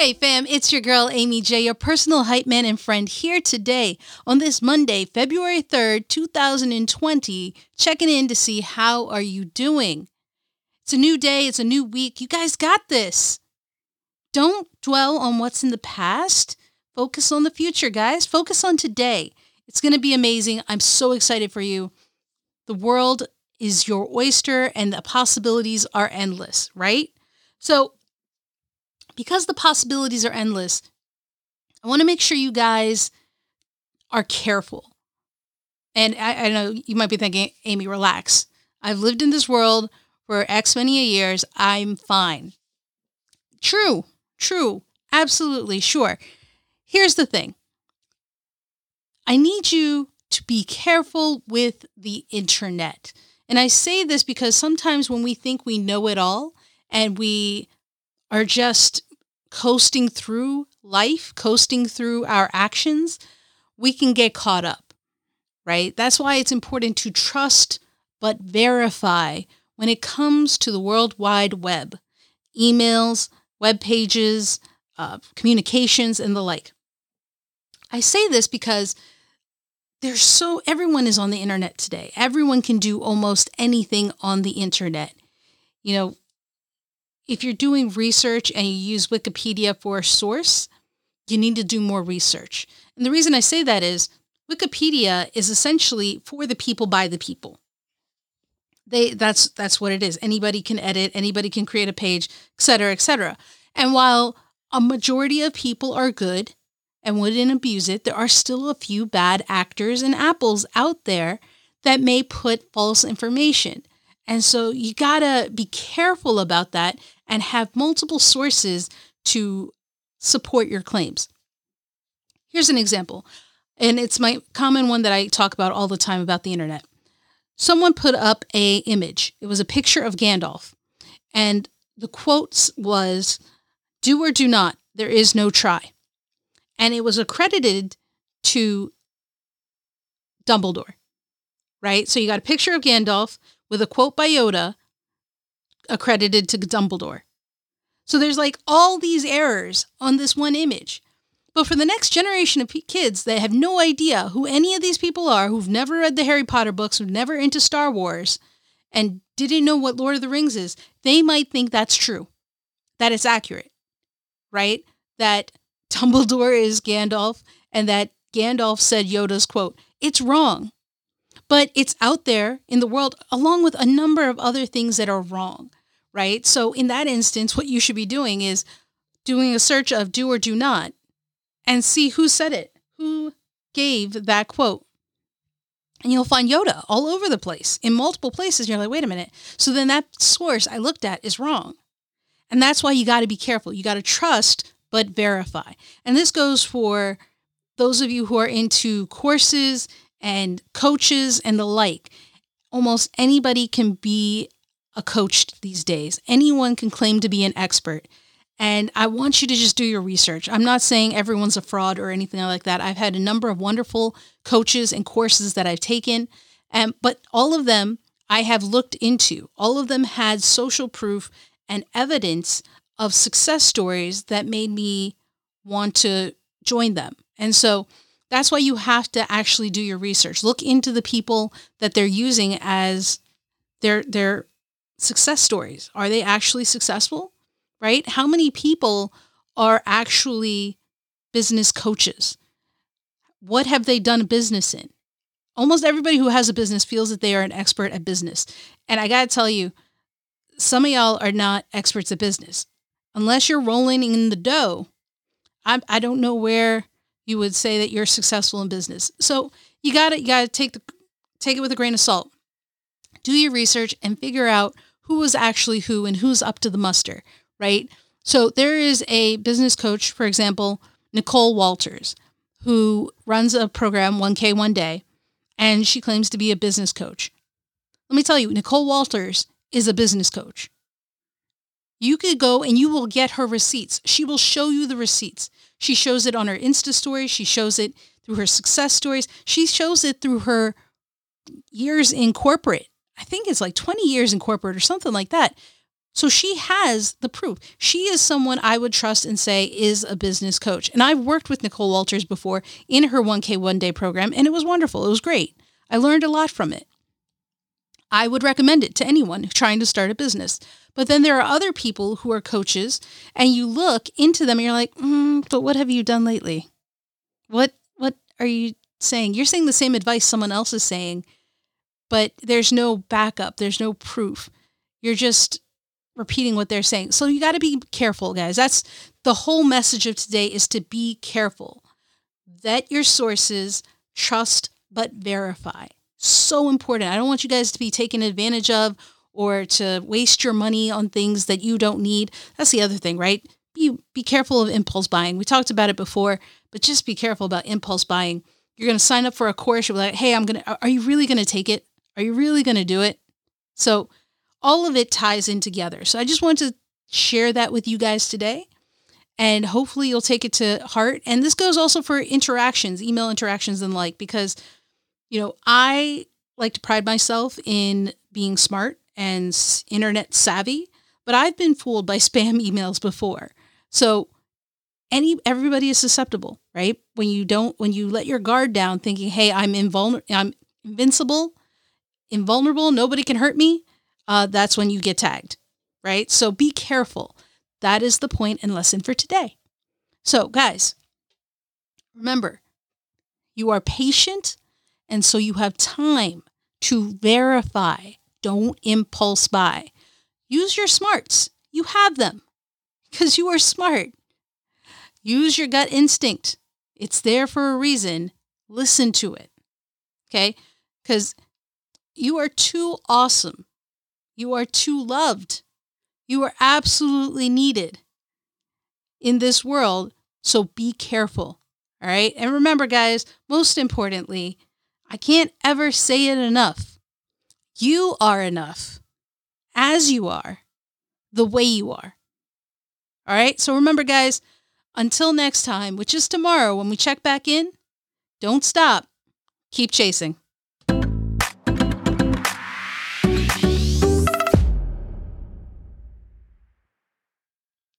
Hey fam, it's your girl Amy J, your personal hype man and friend here today on this Monday, February 3rd, 2020, checking in to see how are you doing. It's a new day, it's a new week. You guys got this. Don't dwell on what's in the past. Focus on the future, guys. Focus on today. It's going to be amazing. I'm so excited for you. The world is your oyster and the possibilities are endless, right? So, because the possibilities are endless, I want to make sure you guys are careful. And I, I, know you might be thinking, Amy, relax. I've lived in this world for X many years. I'm fine. True, true, absolutely, sure. Here's the thing I need you to be careful with the internet. And I say this because sometimes when we think we know it all and we are just coasting through life, coasting through our actions, we can get caught up, right? That's why it's important to trust but verify when it comes to the World Wide Web, emails, web pages, uh, communications, and the like. I say this because there's so everyone is on the internet today. Everyone can do almost anything on the internet. You know, if you're doing research and you use Wikipedia for a source, you need to do more research. And the reason I say that is Wikipedia is essentially for the people by the people. They that's that's what it is. Anybody can edit, anybody can create a page, et cetera, et cetera. And while a majority of people are good and wouldn't abuse it, there are still a few bad actors and apples out there that may put false information. And so you gotta be careful about that and have multiple sources to support your claims. Here's an example, and it's my common one that I talk about all the time about the internet. Someone put up a image. It was a picture of Gandalf, and the quotes was "Do or do not. There is no try," and it was accredited to Dumbledore. Right, so you got a picture of Gandalf with a quote by Yoda accredited to Dumbledore. So there's like all these errors on this one image. But for the next generation of kids that have no idea who any of these people are, who've never read the Harry Potter books, who've never into Star Wars, and didn't know what Lord of the Rings is, they might think that's true, that it's accurate, right? That Dumbledore is Gandalf and that Gandalf said Yoda's quote. It's wrong but it's out there in the world along with a number of other things that are wrong, right? So in that instance, what you should be doing is doing a search of do or do not and see who said it, who gave that quote. And you'll find Yoda all over the place in multiple places. You're like, wait a minute. So then that source I looked at is wrong. And that's why you got to be careful. You got to trust, but verify. And this goes for those of you who are into courses and coaches and the like. Almost anybody can be a coach these days. Anyone can claim to be an expert. And I want you to just do your research. I'm not saying everyone's a fraud or anything like that. I've had a number of wonderful coaches and courses that I've taken, and but all of them I have looked into. All of them had social proof and evidence of success stories that made me want to join them. And so that's why you have to actually do your research. Look into the people that they're using as their their success stories. Are they actually successful? Right? How many people are actually business coaches? What have they done business in? Almost everybody who has a business feels that they are an expert at business. And I got to tell you, some of y'all are not experts at business. Unless you're rolling in the dough, I, I don't know where you would say that you're successful in business. So you got to you got to take the take it with a grain of salt. Do your research and figure out who is actually who and who's up to the muster, right? So there is a business coach, for example, Nicole Walters, who runs a program 1K one day, and she claims to be a business coach. Let me tell you, Nicole Walters is a business coach. You could go and you will get her receipts. She will show you the receipts. She shows it on her Insta stories. She shows it through her success stories. She shows it through her years in corporate. I think it's like 20 years in corporate or something like that. So she has the proof. She is someone I would trust and say is a business coach. And I've worked with Nicole Walters before in her 1K one day program, and it was wonderful. It was great. I learned a lot from it. I would recommend it to anyone trying to start a business. But then there are other people who are coaches, and you look into them and you're like, mm, but what have you done lately? What what are you saying? You're saying the same advice someone else is saying, but there's no backup, there's no proof. You're just repeating what they're saying. So you got to be careful, guys. That's the whole message of today is to be careful. Vet your sources, trust but verify. So important. I don't want you guys to be taken advantage of or to waste your money on things that you don't need. That's the other thing, right? Be be careful of impulse buying. We talked about it before, but just be careful about impulse buying. You're going to sign up for a course. You're like, hey, I'm going to, are you really going to take it? Are you really going to do it? So all of it ties in together. So I just wanted to share that with you guys today. And hopefully you'll take it to heart. And this goes also for interactions, email interactions and like, because, you know, I like to pride myself in being smart and internet savvy, but I've been fooled by spam emails before. So any everybody is susceptible, right? When you don't when you let your guard down thinking, "Hey, I'm invulnerable, I'm invincible, invulnerable, nobody can hurt me." uh, that's when you get tagged, right? So be careful. That is the point and lesson for today. So, guys, remember, you are patient, and so you have time to verify. Don't impulse buy. Use your smarts. You have them because you are smart. Use your gut instinct. It's there for a reason. Listen to it. Okay? Because you are too awesome you are too loved. You are absolutely needed in this world. So be careful. All right. And remember, guys, most importantly, I can't ever say it enough. You are enough as you are, the way you are. All right. So remember, guys, until next time, which is tomorrow when we check back in, don't stop. Keep chasing.